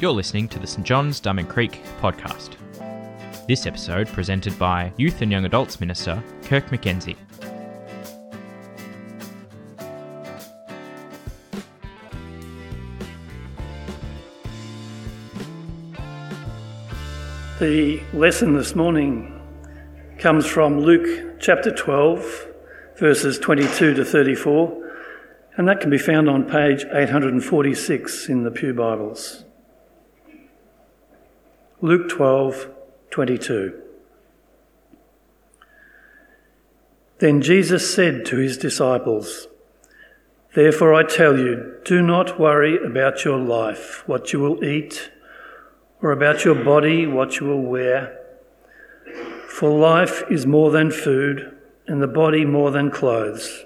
You're listening to the St John's Diamond Creek podcast. This episode presented by Youth and Young Adults Minister Kirk McKenzie. The lesson this morning comes from Luke chapter 12, verses 22 to 34, and that can be found on page 846 in the Pew Bibles. Luke 12, 22. Then Jesus said to his disciples, Therefore I tell you, do not worry about your life, what you will eat or about your body, what you will wear. For life is more than food, and the body more than clothes.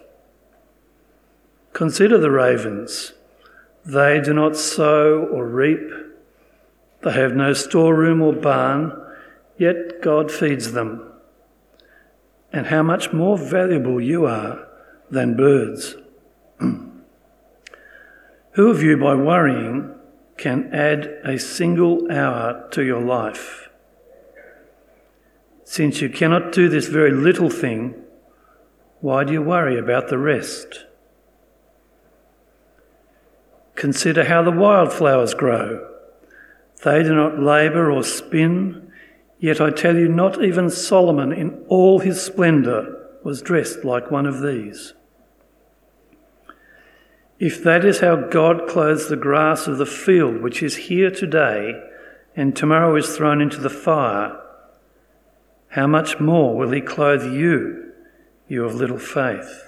Consider the ravens. They do not sow or reap, they have no storeroom or barn, yet God feeds them. And how much more valuable you are than birds. Who of you, by worrying, can add a single hour to your life. Since you cannot do this very little thing, why do you worry about the rest? Consider how the wildflowers grow. They do not labour or spin, yet I tell you, not even Solomon in all his splendour was dressed like one of these. If that is how God clothes the grass of the field, which is here today and tomorrow is thrown into the fire, how much more will He clothe you, you of little faith?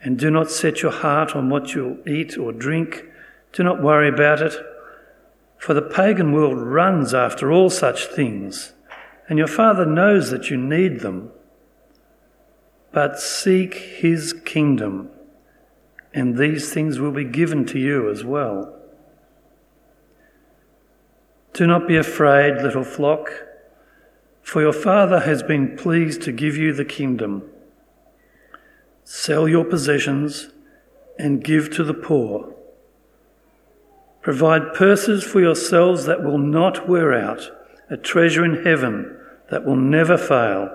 And do not set your heart on what you'll eat or drink. Do not worry about it, for the pagan world runs after all such things, and your Father knows that you need them. But seek His kingdom and these things will be given to you as well. Do not be afraid, little flock, for your Father has been pleased to give you the kingdom. Sell your possessions and give to the poor. Provide purses for yourselves that will not wear out, a treasure in heaven that will never fail,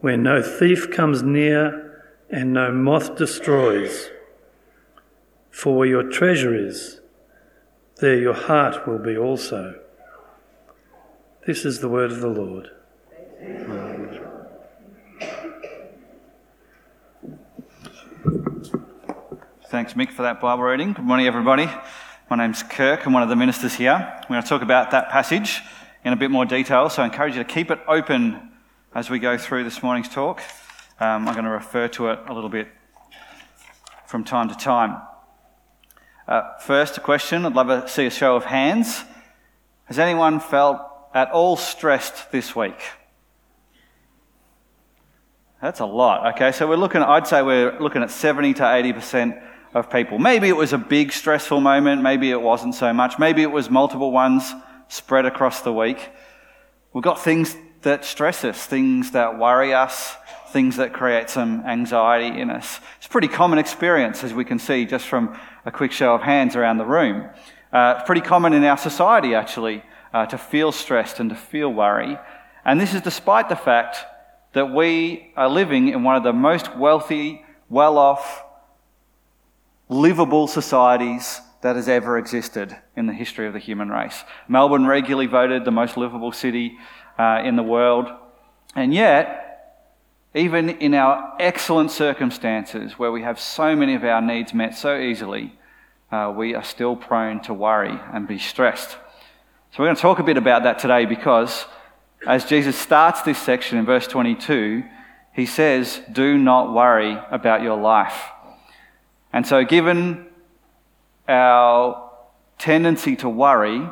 where no thief comes near and no moth destroys. For where your treasure is, there your heart will be also. This is the word of the Lord. Thanks, Mick, for that Bible reading. Good morning, everybody. My name's Kirk. I'm one of the ministers here. We're going to talk about that passage in a bit more detail, so I encourage you to keep it open as we go through this morning's talk. Um, I'm going to refer to it a little bit from time to time. Uh, first, a question. I'd love to see a show of hands. Has anyone felt at all stressed this week? That's a lot. Okay, so we're looking, I'd say we're looking at 70 to 80% of people. Maybe it was a big stressful moment, maybe it wasn't so much, maybe it was multiple ones spread across the week. We've got things that stress us, things that worry us, things that create some anxiety in us. It's a pretty common experience, as we can see just from a quick show of hands around the room. Uh, pretty common in our society, actually, uh, to feel stressed and to feel worry. And this is despite the fact that we are living in one of the most wealthy, well off, livable societies that has ever existed in the history of the human race. Melbourne regularly voted the most livable city uh, in the world. And yet, even in our excellent circumstances where we have so many of our needs met so easily, uh, we are still prone to worry and be stressed. So, we're going to talk a bit about that today because as Jesus starts this section in verse 22, he says, Do not worry about your life. And so, given our tendency to worry,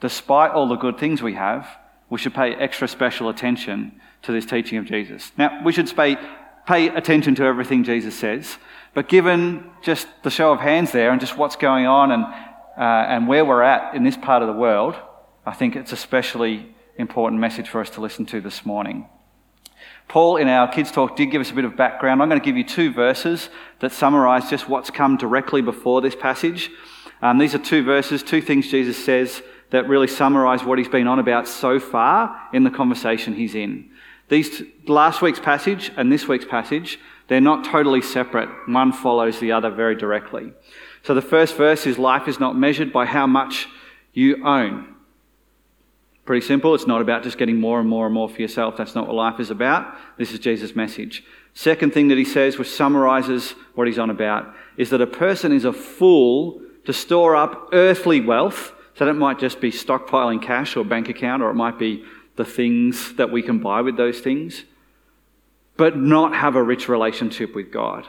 despite all the good things we have, we should pay extra special attention to this teaching of Jesus. Now, we should pay, pay attention to everything Jesus says, but given just the show of hands there and just what's going on and, uh, and where we're at in this part of the world, I think it's especially important message for us to listen to this morning. Paul, in our kids' talk, did give us a bit of background. I'm going to give you two verses that summarize just what's come directly before this passage. Um, these are two verses, two things Jesus says that really summarize what he's been on about so far in the conversation he's in. These last week's passage and this week's passage, they're not totally separate. One follows the other very directly. So the first verse is life is not measured by how much you own. Pretty simple. It's not about just getting more and more and more for yourself. That's not what life is about. This is Jesus' message. Second thing that he says, which summarizes what he's on about, is that a person is a fool to store up earthly wealth. So that might just be stockpiling cash or bank account, or it might be the things that we can buy with those things, but not have a rich relationship with God.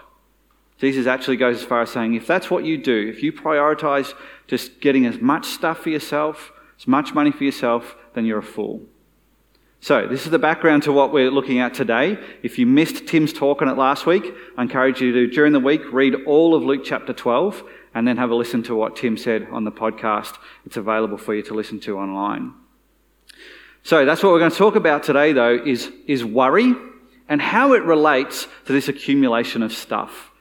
Jesus actually goes as far as saying, if that's what you do, if you prioritize just getting as much stuff for yourself, as much money for yourself, then you're a fool. So, this is the background to what we're looking at today. If you missed Tim's talk on it last week, I encourage you to, during the week, read all of Luke chapter 12 and then have a listen to what Tim said on the podcast. It's available for you to listen to online. So that's what we're going to talk about today, though, is, is worry and how it relates to this accumulation of stuff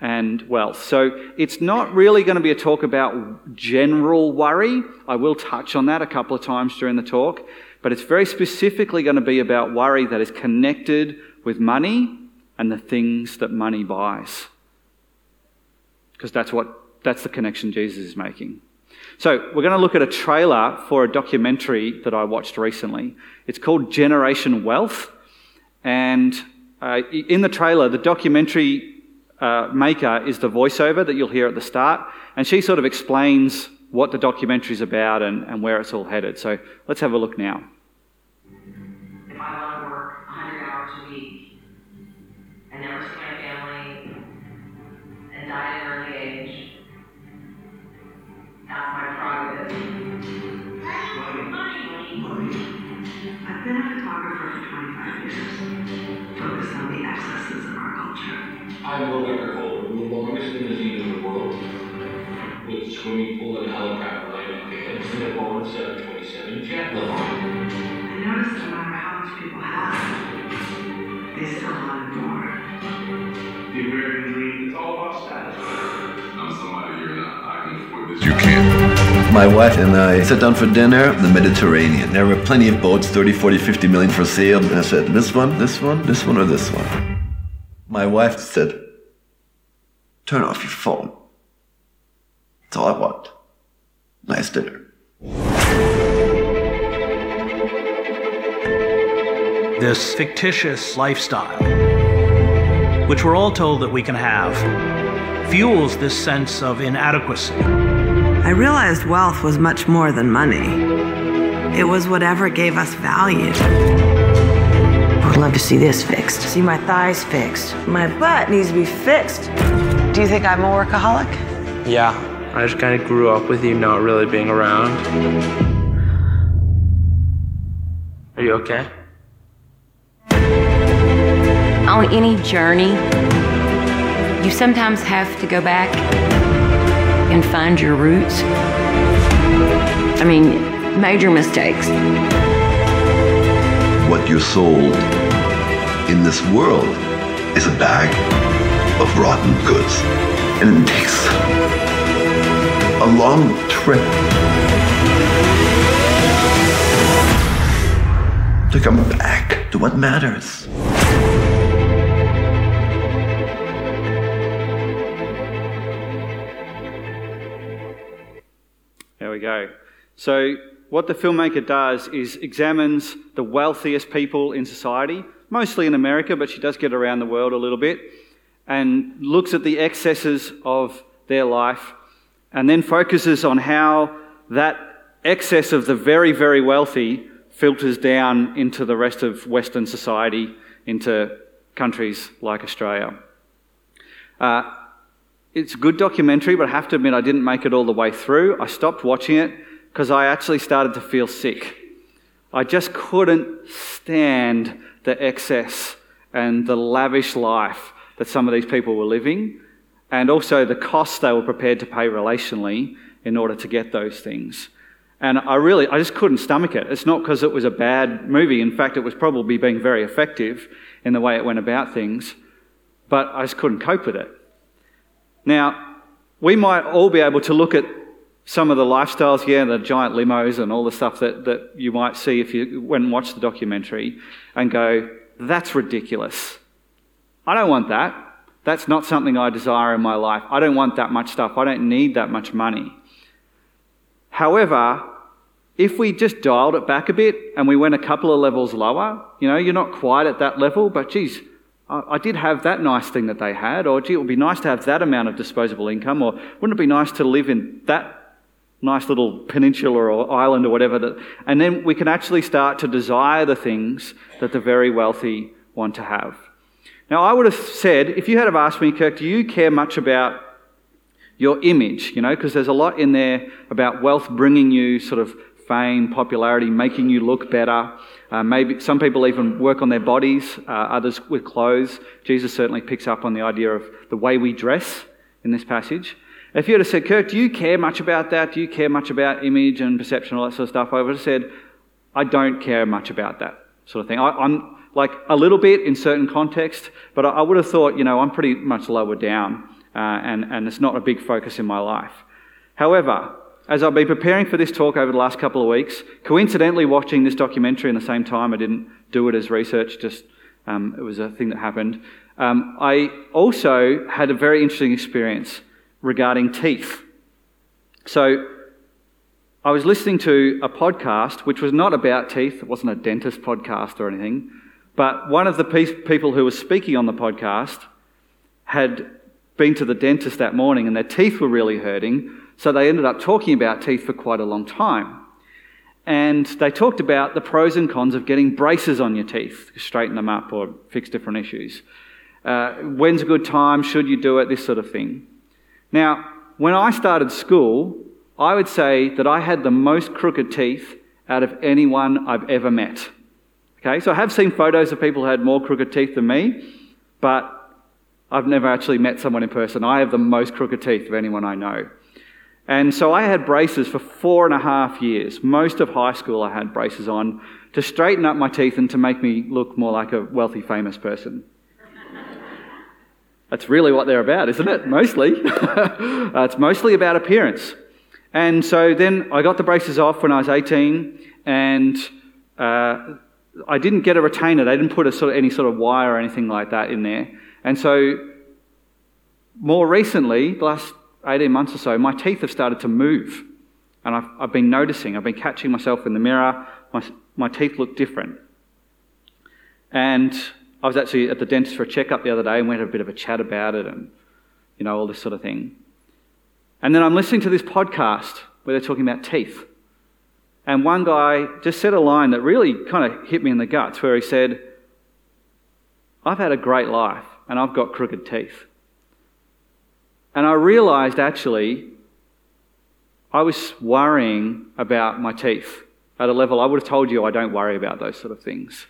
and wealth. So it's not really going to be a talk about general worry. I will touch on that a couple of times during the talk, but it's very specifically going to be about worry that is connected with money and the things that money buys. Because that's what that's the connection Jesus is making. So, we're going to look at a trailer for a documentary that I watched recently. It's called Generation Wealth. And uh, in the trailer, the documentary uh, maker is the voiceover that you'll hear at the start. And she sort of explains what the documentary is about and, and where it's all headed. So, let's have a look now. I want to work 100 hours a week and never see my family and die at an early age, that's my I'm Will Becker the longest limousine in the world, with swimming pool and helicopter landing pads, and a Boeing 727 jet limo. I noticed no matter how much people have, they still wanted more. The American dream is all about status. I'm somebody you're not. I can afford this. You can't. My wife and I sat down for dinner in the Mediterranean. There were plenty of boats, 30, 40, 50 million for sale. And I said, this one, this one, this one, or this one? My wife said, turn off your phone. That's all I want. Nice dinner. This fictitious lifestyle, which we're all told that we can have, fuels this sense of inadequacy. I realized wealth was much more than money. It was whatever gave us value. I would love to see this fixed. See my thighs fixed. My butt needs to be fixed. Do you think I'm a workaholic? Yeah. I just kind of grew up with you not really being around. Are you okay? On any journey, you sometimes have to go back and find your roots. I mean, major mistakes. What you're sold in this world is a bag of rotten goods. And it takes a long trip to come back to what matters. There we go. So, what the filmmaker does is examines the wealthiest people in society, mostly in America, but she does get around the world a little bit, and looks at the excesses of their life, and then focuses on how that excess of the very, very wealthy filters down into the rest of Western society, into countries like Australia. Uh, it's a good documentary, but I have to admit I didn't make it all the way through. I stopped watching it because I actually started to feel sick. I just couldn't stand the excess and the lavish life that some of these people were living, and also the cost they were prepared to pay relationally in order to get those things. And I really, I just couldn't stomach it. It's not because it was a bad movie. In fact, it was probably being very effective in the way it went about things, but I just couldn't cope with it. Now, we might all be able to look at some of the lifestyles, yeah, the giant limos and all the stuff that, that you might see if you went and watched the documentary and go, that's ridiculous. I don't want that. That's not something I desire in my life. I don't want that much stuff. I don't need that much money. However, if we just dialed it back a bit and we went a couple of levels lower, you know, you're not quite at that level, but geez, I, did have that nice thing that they had, or gee, it would be nice to have that amount of disposable income, or wouldn't it be nice to live in that nice little peninsula or island or whatever. That, and then we can actually start to desire the things that the very wealthy want to have. Now, I would have said, if you had have asked me, Kirk, do you care much about your image? You know, because there's a lot in there about wealth bringing you sort of fame, popularity, making you look better. Uh, maybe some people even work on their bodies, uh, others with clothes. Jesus certainly picks up on the idea of the way we dress in this passage. If you had said, Kirk, do you care much about that? Do you care much about image and perception, and all that sort of stuff? I would have said, I don't care much about that sort of thing. I, am like a little bit in certain context, but I, I, would have thought, you know, I'm pretty much lower down, uh, and, and it's not a big focus in my life. However, as I've been preparing for this talk over the last couple of weeks, coincidentally watching this documentary in the same time, I didn't do it as research, just um, it was a thing that happened. Um, I also had a very interesting experience regarding teeth. So, I was listening to a podcast which was not about teeth, it wasn't a dentist podcast or anything, but one of the pe- people who was speaking on the podcast had been to the dentist that morning and their teeth were really hurting, so they ended up talking about teeth for quite a long time. And they talked about the pros and cons of getting braces on your teeth, straighten them up or fix different issues. Uh, when's a good time? Should you do it? This sort of thing. Now, when I started school, I would say that I had the most crooked teeth out of anyone I've ever met. Okay, so I have seen photos of people who had more crooked teeth than me, but I've never actually met someone in person. I have the most crooked teeth of anyone I know. And so I had braces for four and a half years. Most of high school, I had braces on to straighten up my teeth and to make me look more like a wealthy, famous person. That's really what they're about, isn't it? Mostly. uh, it's mostly about appearance. And so then I got the braces off when I was 18, and uh, I didn't get a retainer. They didn't put sort of, any sort of wire or anything like that in there. And so more recently, the last 18 months or so, my teeth have started to move. And I've, I've been noticing, I've been catching myself in the mirror. My, my teeth look different. And I was actually at the dentist for a checkup the other day and we had a bit of a chat about it and, you know, all this sort of thing. And then I'm listening to this podcast where they're talking about teeth. And one guy just said a line that really kind of hit me in the guts where he said, I've had a great life and I've got crooked teeth. And I realized actually I was worrying about my teeth at a level I would have told you I don't worry about those sort of things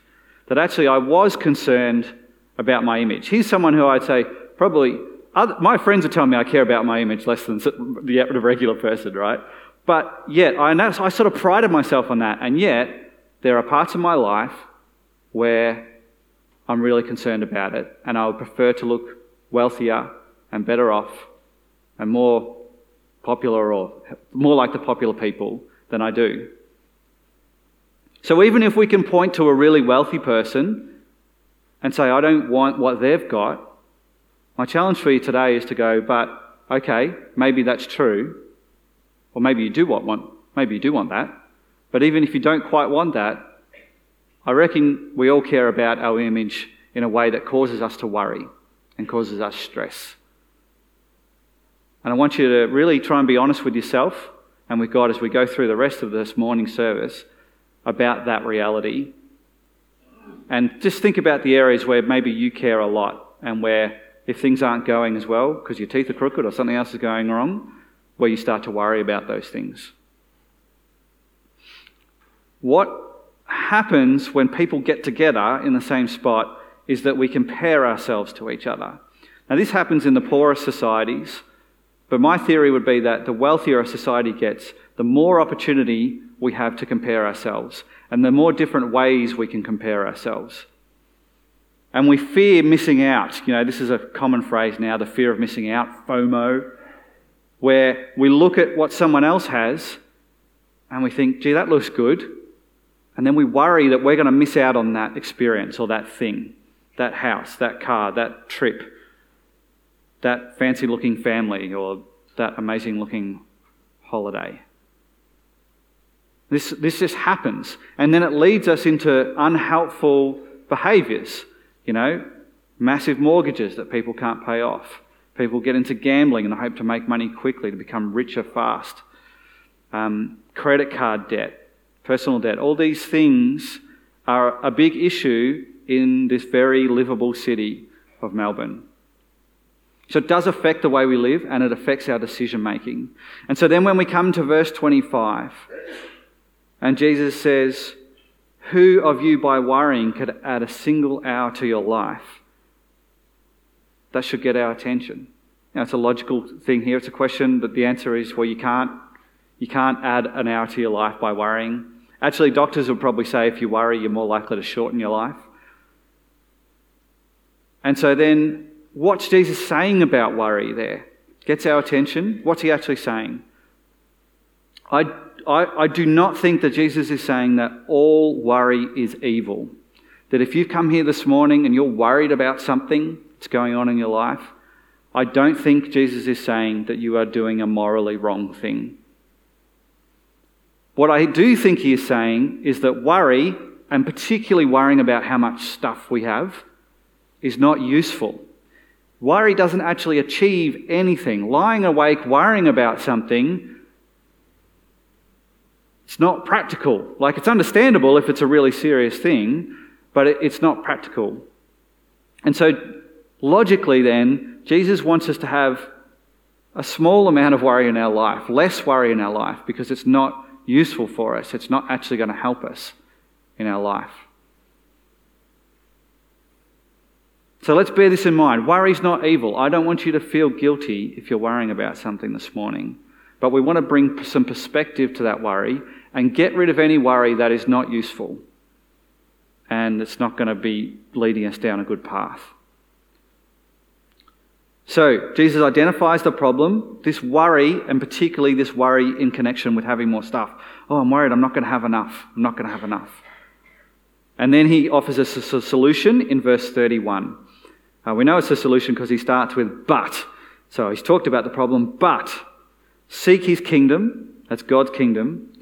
that actually I was concerned about my image. He's someone who I'd say probably, other, my friends are telling me I care about my image less than the regular person, right? But yet, I, I sort of prided myself on that. And yet, there are parts of my life where I'm really concerned about it. And I would prefer to look wealthier and better off and more popular or more like the popular people than I do. So even if we can point to a really wealthy person and say, I don't want what they've got, my challenge for you today is to go, but okay, maybe that's true. Or maybe you do want one. Maybe you do want that. But even if you don't quite want that, I reckon we all care about our image in a way that causes us to worry and causes us stress. And I want you to really try and be honest with yourself and with God as we go through the rest of this morning service about that reality. And just think about the areas where maybe you care a lot and where if things aren't going as well because your teeth are crooked or something else is going wrong, where you start to worry about those things. What happens when people get together in the same spot is that we compare ourselves to each other. Now, this happens in the poorest societies, but my theory would be that the wealthier a society gets, the more opportunity we have to compare ourselves, and the more different ways we can compare ourselves. And we fear missing out. You know, this is a common phrase now the fear of missing out, FOMO, where we look at what someone else has and we think, gee, that looks good. And then we worry that we're going to miss out on that experience or that thing, that house, that car, that trip, that fancy looking family, or that amazing looking holiday. This, this just happens. And then it leads us into unhelpful behaviors. You know, massive mortgages that people can't pay off. People get into gambling and hope to make money quickly to become richer fast. Um, credit card debt, personal debt, all these things are a big issue in this very livable city of Melbourne. So it does affect the way we live and it affects our decision making. And so then when we come to verse 25, and Jesus says, Who of you by worrying could add a single hour to your life? That should get our attention. Now, it's a logical thing here. It's a question, but the answer is well, you can't, you can't add an hour to your life by worrying. Actually, doctors would probably say if you worry, you're more likely to shorten your life. And so then, what's Jesus saying about worry there? Gets our attention. What's he actually saying? I, I, I do not think that Jesus is saying that all worry is evil. That if you've come here this morning and you're worried about something that's going on in your life, I don't think Jesus is saying that you are doing a morally wrong thing. What I do think he is saying is that worry, and particularly worrying about how much stuff we have, is not useful. Worry doesn't actually achieve anything. Lying awake, worrying about something, it's not practical. Like, it's understandable if it's a really serious thing, but it's not practical. And so, logically, then, Jesus wants us to have a small amount of worry in our life, less worry in our life, because it's not useful for us. It's not actually going to help us in our life. So let's bear this in mind. Worry's not evil. I don't want you to feel guilty if you're worrying about something this morning. But we want to bring some perspective to that worry and get rid of any worry that is not useful and it's not going to be leading us down a good path. So, Jesus identifies the problem, this worry, and particularly this worry in connection with having more stuff. Oh, I'm worried I'm not going to have enough. I'm not going to have enough. And then he offers us a solution in verse 31. Uh, we know it's a solution because he starts with but. So he's talked about the problem, but seek his kingdom, that's God's kingdom,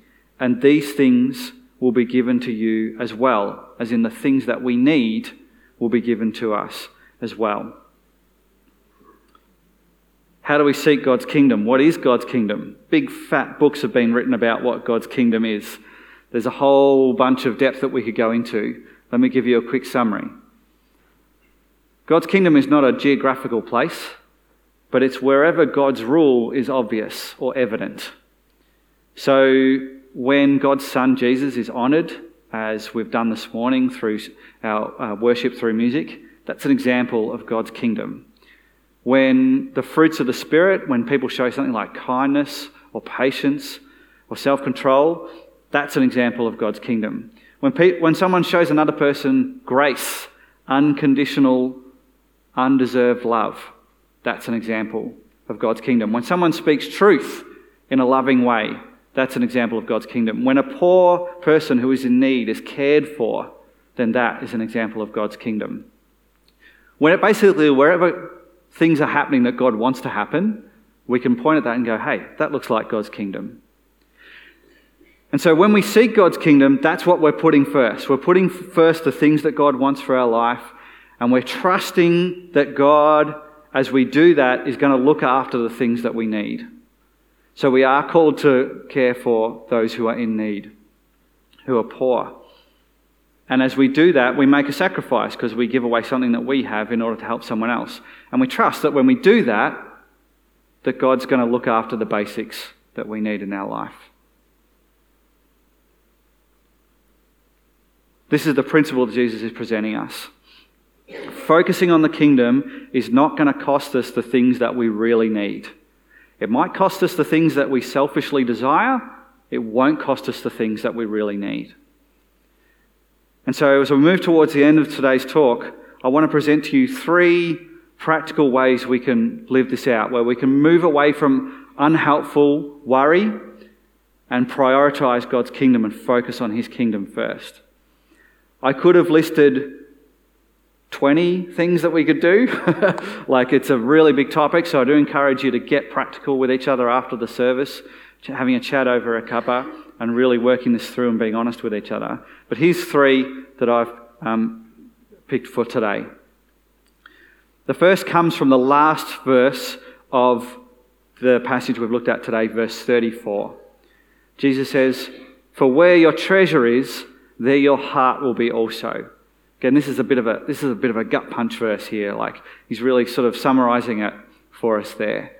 and these things will be given to you as well, as in the things that we need will be given to us as well. How do we seek God's kingdom? What is God's kingdom? Big fat books have been written about what God's kingdom is. There's a whole bunch of depth that we could go into. Let me give you a quick summary. God's kingdom is not a geographical place, but it's wherever God's rule is obvious or evident. So when God's Son Jesus is honoured, as we've done this morning through our uh, worship through music, that's an example of God's kingdom. When the fruits of the Spirit, when people show something like kindness or patience or self control, that's an example of God's kingdom. When, pe- when someone shows another person grace, unconditional, undeserved love, that's an example of God's kingdom. When someone speaks truth in a loving way, that's an example of God's kingdom. When a poor person who is in need is cared for, then that is an example of God's kingdom. When it basically, wherever things are happening that God wants to happen, we can point at that and go, hey, that looks like God's kingdom. And so when we seek God's kingdom, that's what we're putting first. We're putting first the things that God wants for our life, and we're trusting that God, as we do that, is going to look after the things that we need. So we are called to care for those who are in need, who are poor. And as we do that, we make a sacrifice because we give away something that we have in order to help someone else. And we trust that when we do that, that God's going to look after the basics that we need in our life. This is the principle that Jesus is presenting us. Focusing on the kingdom is not going to cost us the things that we really need. It might cost us the things that we selfishly desire, it won't cost us the things that we really need. And so, as we move towards the end of today's talk, I want to present to you three practical ways we can live this out, where we can move away from unhelpful worry and prioritize God's kingdom and focus on His kingdom first. I could have listed 20 things that we could do. like it's a really big topic, so I do encourage you to get practical with each other after the service, having a chat over a cuppa and really working this through and being honest with each other. But here's three that I've um, picked for today. The first comes from the last verse of the passage we've looked at today, verse 34. Jesus says, For where your treasure is, there your heart will be also. Again, this is a bit of a this is a bit of a gut punch verse here. Like he's really sort of summarizing it for us there.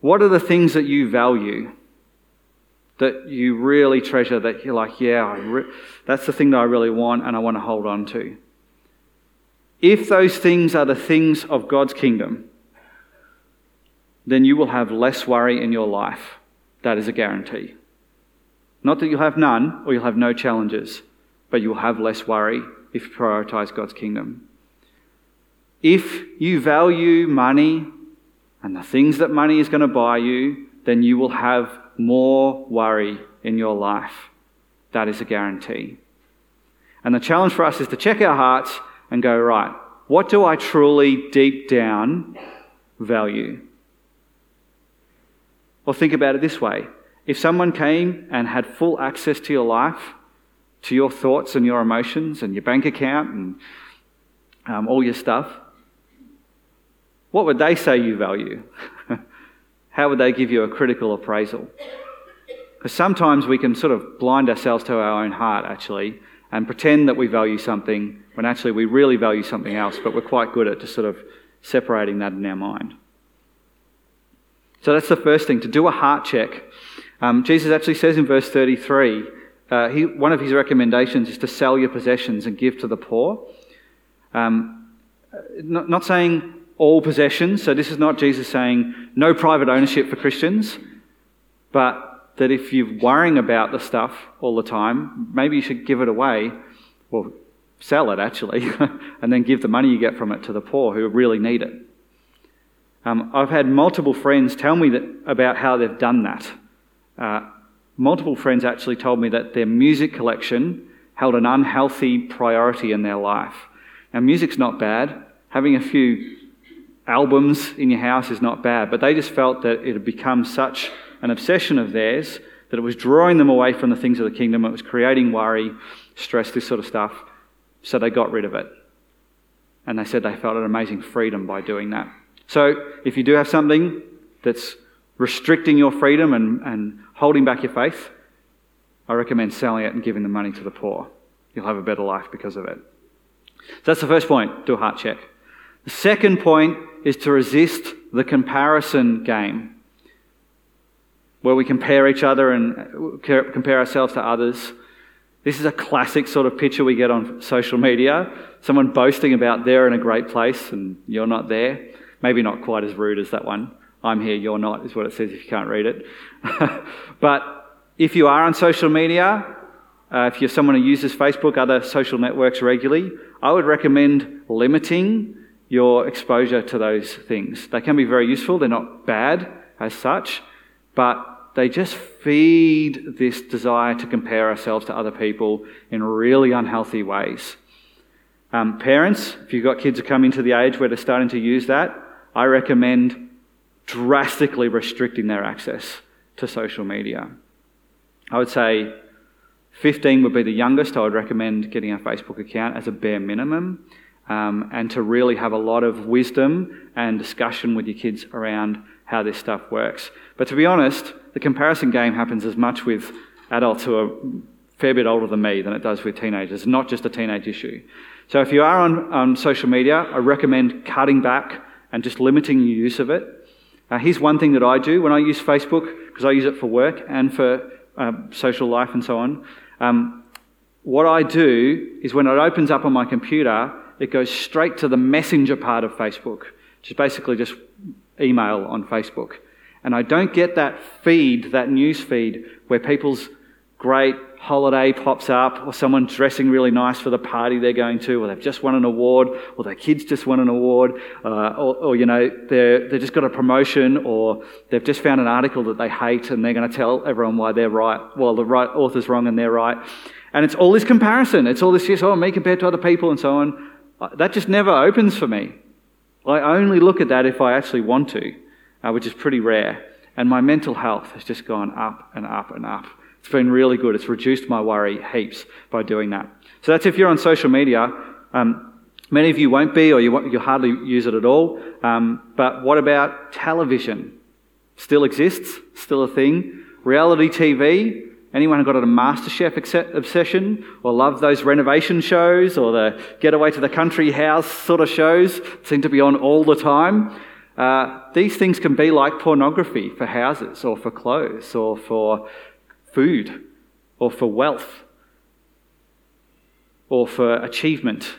What are the things that you value? That you really treasure, that you're like, yeah, re- that's the thing that I really want and I want to hold on to. If those things are the things of God's kingdom, then you will have less worry in your life. That is a guarantee. Not that you'll have none or you'll have no challenges, but you'll have less worry if you prioritize God's kingdom. If you value money and the things that money is going to buy you, then you will have more worry in your life. That is a guarantee. And the challenge for us is to check our hearts and go, right, what do I truly deep down value? Well, think about it this way if someone came and had full access to your life, to your thoughts and your emotions and your bank account and um, all your stuff, what would they say you value? How would they give you a critical appraisal? Because sometimes we can sort of blind ourselves to our own heart, actually, and pretend that we value something when actually we really value something else, but we're quite good at just sort of separating that in our mind. So that's the first thing, to do a heart check. Um, Jesus actually says in verse 33 uh, he, one of his recommendations is to sell your possessions and give to the poor. Um, not, not saying all possessions, so this is not Jesus saying no private ownership for Christians, but that if you're worrying about the stuff all the time, maybe you should give it away, or sell it actually, and then give the money you get from it to the poor who really need it. Um, I've had multiple friends tell me that, about how they've done that. Uh, multiple friends actually told me that their music collection held an unhealthy priority in their life. Now, music's not bad. Having a few albums in your house is not bad, but they just felt that it had become such an obsession of theirs that it was drawing them away from the things of the kingdom. It was creating worry, stress, this sort of stuff. So they got rid of it. And they said they felt an amazing freedom by doing that. So if you do have something that's restricting your freedom and, and holding back your faith, I recommend selling it and giving the money to the poor. You'll have a better life because of it. So that's the first point do a heart check. The second point is to resist the comparison game, where we compare each other and compare ourselves to others. This is a classic sort of picture we get on social media someone boasting about they're in a great place and you're not there. Maybe not quite as rude as that one. I'm here, you're not, is what it says if you can't read it. but if you are on social media, uh, if you're someone who uses Facebook, other social networks regularly, I would recommend limiting your exposure to those things. They can be very useful, they're not bad as such, but they just feed this desire to compare ourselves to other people in really unhealthy ways. Um, parents, if you've got kids who come into the age where they're starting to use that, I recommend drastically restricting their access to social media. I would say 15 would be the youngest. I would recommend getting a Facebook account as a bare minimum um, and to really have a lot of wisdom and discussion with your kids around how this stuff works. But to be honest, the comparison game happens as much with adults who are a fair bit older than me than it does with teenagers. It's not just a teenage issue. So if you are on, on social media, I recommend cutting back and just limiting your use of it uh, here's one thing that I do when I use Facebook, because I use it for work and for uh, social life and so on. Um, what I do is when it opens up on my computer, it goes straight to the messenger part of Facebook, which is basically just email on Facebook. And I don't get that feed, that news feed, where people's great holiday pops up, or someone dressing really nice for the party they're going to, or they've just won an award, or their kids just won an award, uh, or, or, you know, they're, they've just got a promotion, or they've just found an article that they hate and they're going to tell everyone why they're right, well, the right author's wrong and they're right. And it's all this comparison. It's all this, yes, oh, me compared to other people and so on. Uh, that just never opens for me. I only look at that if I actually want to, uh, which is pretty rare. And my mental health has just gone up and up and up. It's been really good. It's reduced my worry heaps by doing that. So that's if you're on social media. Um, many of you won't be, or you, you hardly use it at all. Um, but what about television? Still exists, still a thing. Reality TV, Anyone got a MasterChef obsession or love those renovation shows or the getaway to the country house sort of shows seem to be on all the time? Uh, these things can be like pornography for houses or for clothes or for food or for wealth or for achievement.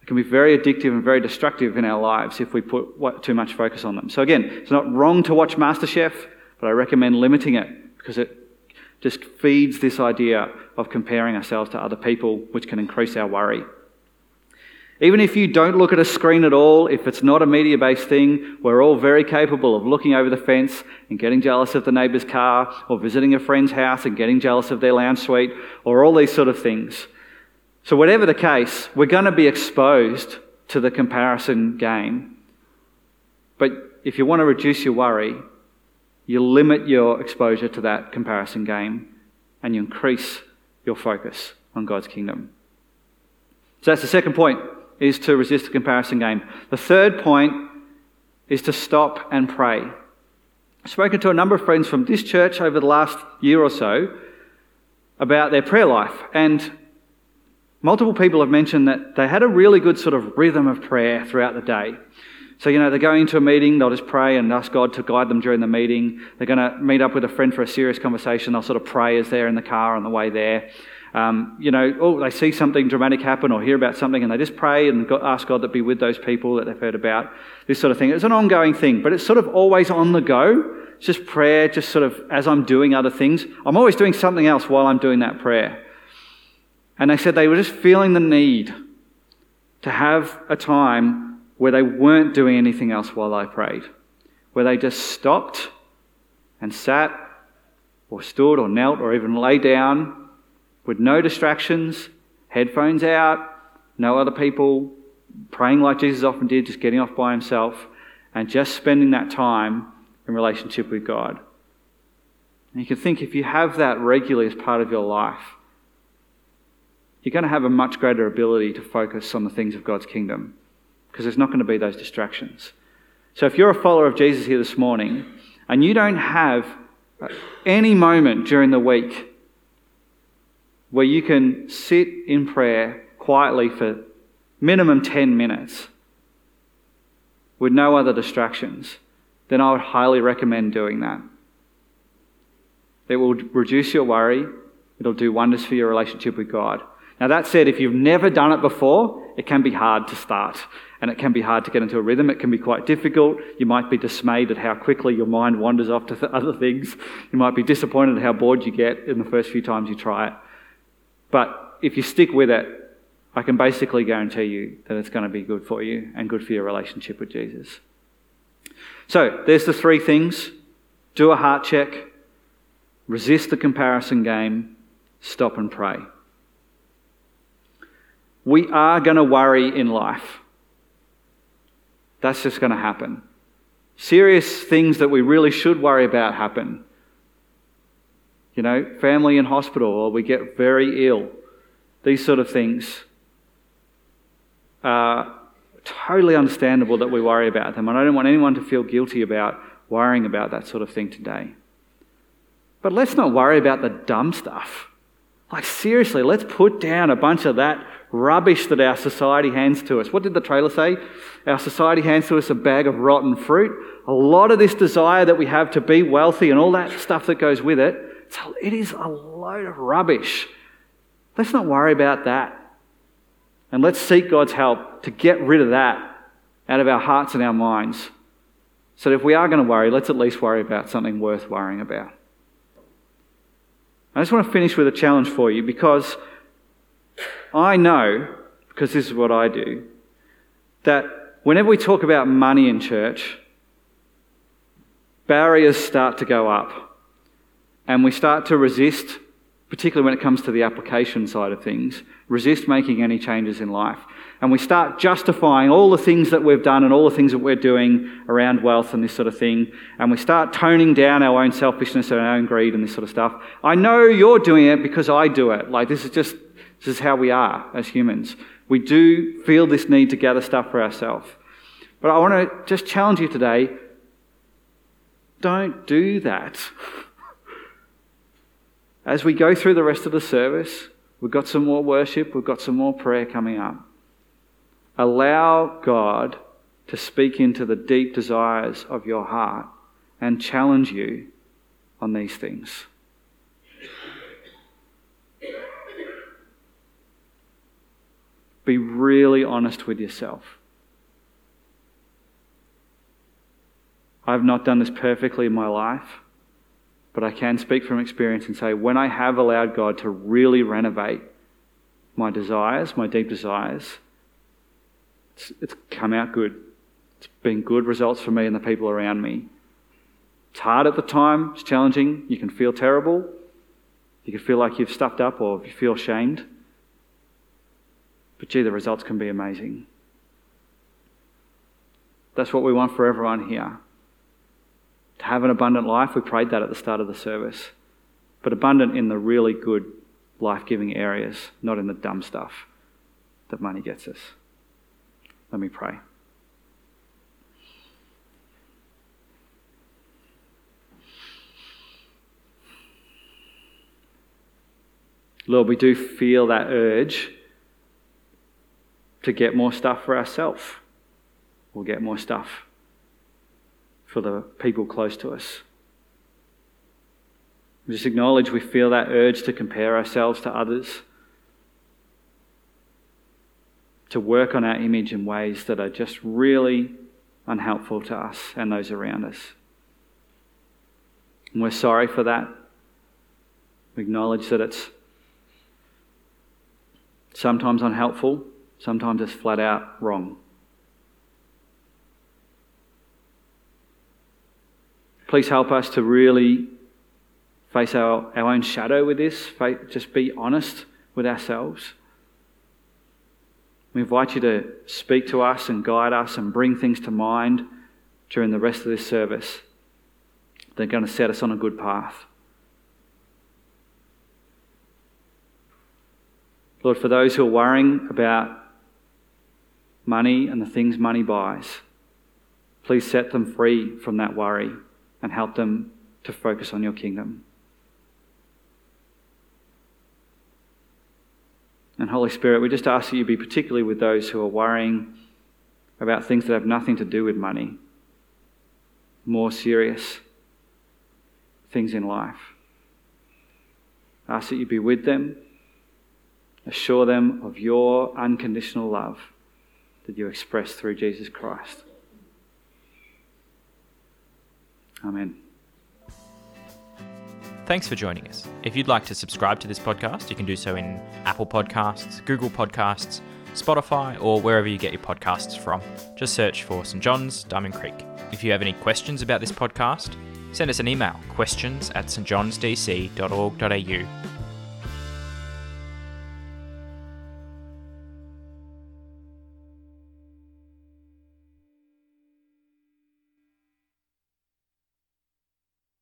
It can be very addictive and very destructive in our lives if we put too much focus on them. So, again, it's not wrong to watch MasterChef, but I recommend limiting it because it just feeds this idea of comparing ourselves to other people, which can increase our worry. Even if you don't look at a screen at all, if it's not a media based thing, we're all very capable of looking over the fence and getting jealous of the neighbour's car, or visiting a friend's house and getting jealous of their lounge suite, or all these sort of things. So, whatever the case, we're going to be exposed to the comparison game. But if you want to reduce your worry, you limit your exposure to that comparison game and you increase your focus on God's kingdom. So that's the second point is to resist the comparison game. The third point is to stop and pray. I've spoken to a number of friends from this church over the last year or so about their prayer life, and multiple people have mentioned that they had a really good sort of rhythm of prayer throughout the day. So, you know, they're going into a meeting, they'll just pray and ask God to guide them during the meeting. They're going to meet up with a friend for a serious conversation, they'll sort of pray as they're in the car on the way there. Um, you know, oh, they see something dramatic happen or hear about something and they just pray and ask God to be with those people that they've heard about, this sort of thing. It's an ongoing thing, but it's sort of always on the go. It's just prayer, just sort of as I'm doing other things. I'm always doing something else while I'm doing that prayer. And they said they were just feeling the need to have a time where they weren't doing anything else while they prayed, where they just stopped and sat or stood or knelt or even lay down with no distractions, headphones out, no other people, praying like Jesus often did, just getting off by himself, and just spending that time in relationship with God. And you can think if you have that regularly as part of your life, you're going to have a much greater ability to focus on the things of God's kingdom because there's not going to be those distractions. So if you're a follower of Jesus here this morning and you don't have any moment during the week where you can sit in prayer quietly for minimum 10 minutes with no other distractions, then I would highly recommend doing that. It will reduce your worry, it'll do wonders for your relationship with God. Now, that said, if you've never done it before, it can be hard to start and it can be hard to get into a rhythm. It can be quite difficult. You might be dismayed at how quickly your mind wanders off to th- other things. You might be disappointed at how bored you get in the first few times you try it. But if you stick with it, I can basically guarantee you that it's going to be good for you and good for your relationship with Jesus. So, there's the three things do a heart check, resist the comparison game, stop and pray. We are going to worry in life. That's just going to happen. Serious things that we really should worry about happen you know, family in hospital or we get very ill. These sort of things are totally understandable that we worry about them. And I don't want anyone to feel guilty about worrying about that sort of thing today. But let's not worry about the dumb stuff. Like, seriously, let's put down a bunch of that rubbish that our society hands to us. What did the trailer say? Our society hands to us a bag of rotten fruit. A lot of this desire that we have to be wealthy and all that stuff that goes with it it is a load of rubbish. Let's not worry about that. And let's seek God's help to get rid of that out of our hearts and our minds. So if we are going to worry, let's at least worry about something worth worrying about. I just want to finish with a challenge for you because I know, because this is what I do, that whenever we talk about money in church, barriers start to go up and we start to resist, particularly when it comes to the application side of things, resist making any changes in life. And we start justifying all the things that we've done and all the things that we're doing around wealth and this sort of thing. And we start toning down our own selfishness and our own greed and this sort of stuff. I know you're doing it because I do it. Like, this is just, this is how we are as humans. We do feel this need to gather stuff for ourselves. But I want to just challenge you today don't do that. As we go through the rest of the service, we've got some more worship, we've got some more prayer coming up. Allow God to speak into the deep desires of your heart and challenge you on these things. Be really honest with yourself. I've not done this perfectly in my life, but I can speak from experience and say when I have allowed God to really renovate my desires, my deep desires, it's, it's come out good. It's been good results for me and the people around me. It's hard at the time, it's challenging. You can feel terrible. You can feel like you've stuffed up or you feel shamed. But gee, the results can be amazing. That's what we want for everyone here. To have an abundant life, we prayed that at the start of the service. But abundant in the really good, life giving areas, not in the dumb stuff that money gets us. Let me pray. Lord, we do feel that urge to get more stuff for ourselves. We'll get more stuff for the people close to us. We just acknowledge we feel that urge to compare ourselves to others, to work on our image in ways that are just really unhelpful to us and those around us. And we're sorry for that. We acknowledge that it's sometimes unhelpful, sometimes it's flat out wrong. Please help us to really face our, our own shadow with this, just be honest with ourselves. We invite you to speak to us and guide us and bring things to mind during the rest of this service. They're going to set us on a good path. Lord, for those who are worrying about money and the things money buys, please set them free from that worry and help them to focus on your kingdom. And Holy Spirit, we just ask that you be particularly with those who are worrying about things that have nothing to do with money, more serious things in life. Ask that you be with them, assure them of your unconditional love that you express through Jesus Christ. Amen. Thanks for joining us. If you'd like to subscribe to this podcast, you can do so in Apple Podcasts, Google Podcasts, Spotify, or wherever you get your podcasts from. Just search for St. John's, Diamond Creek. If you have any questions about this podcast, send us an email questions at stjohnsdc.org.au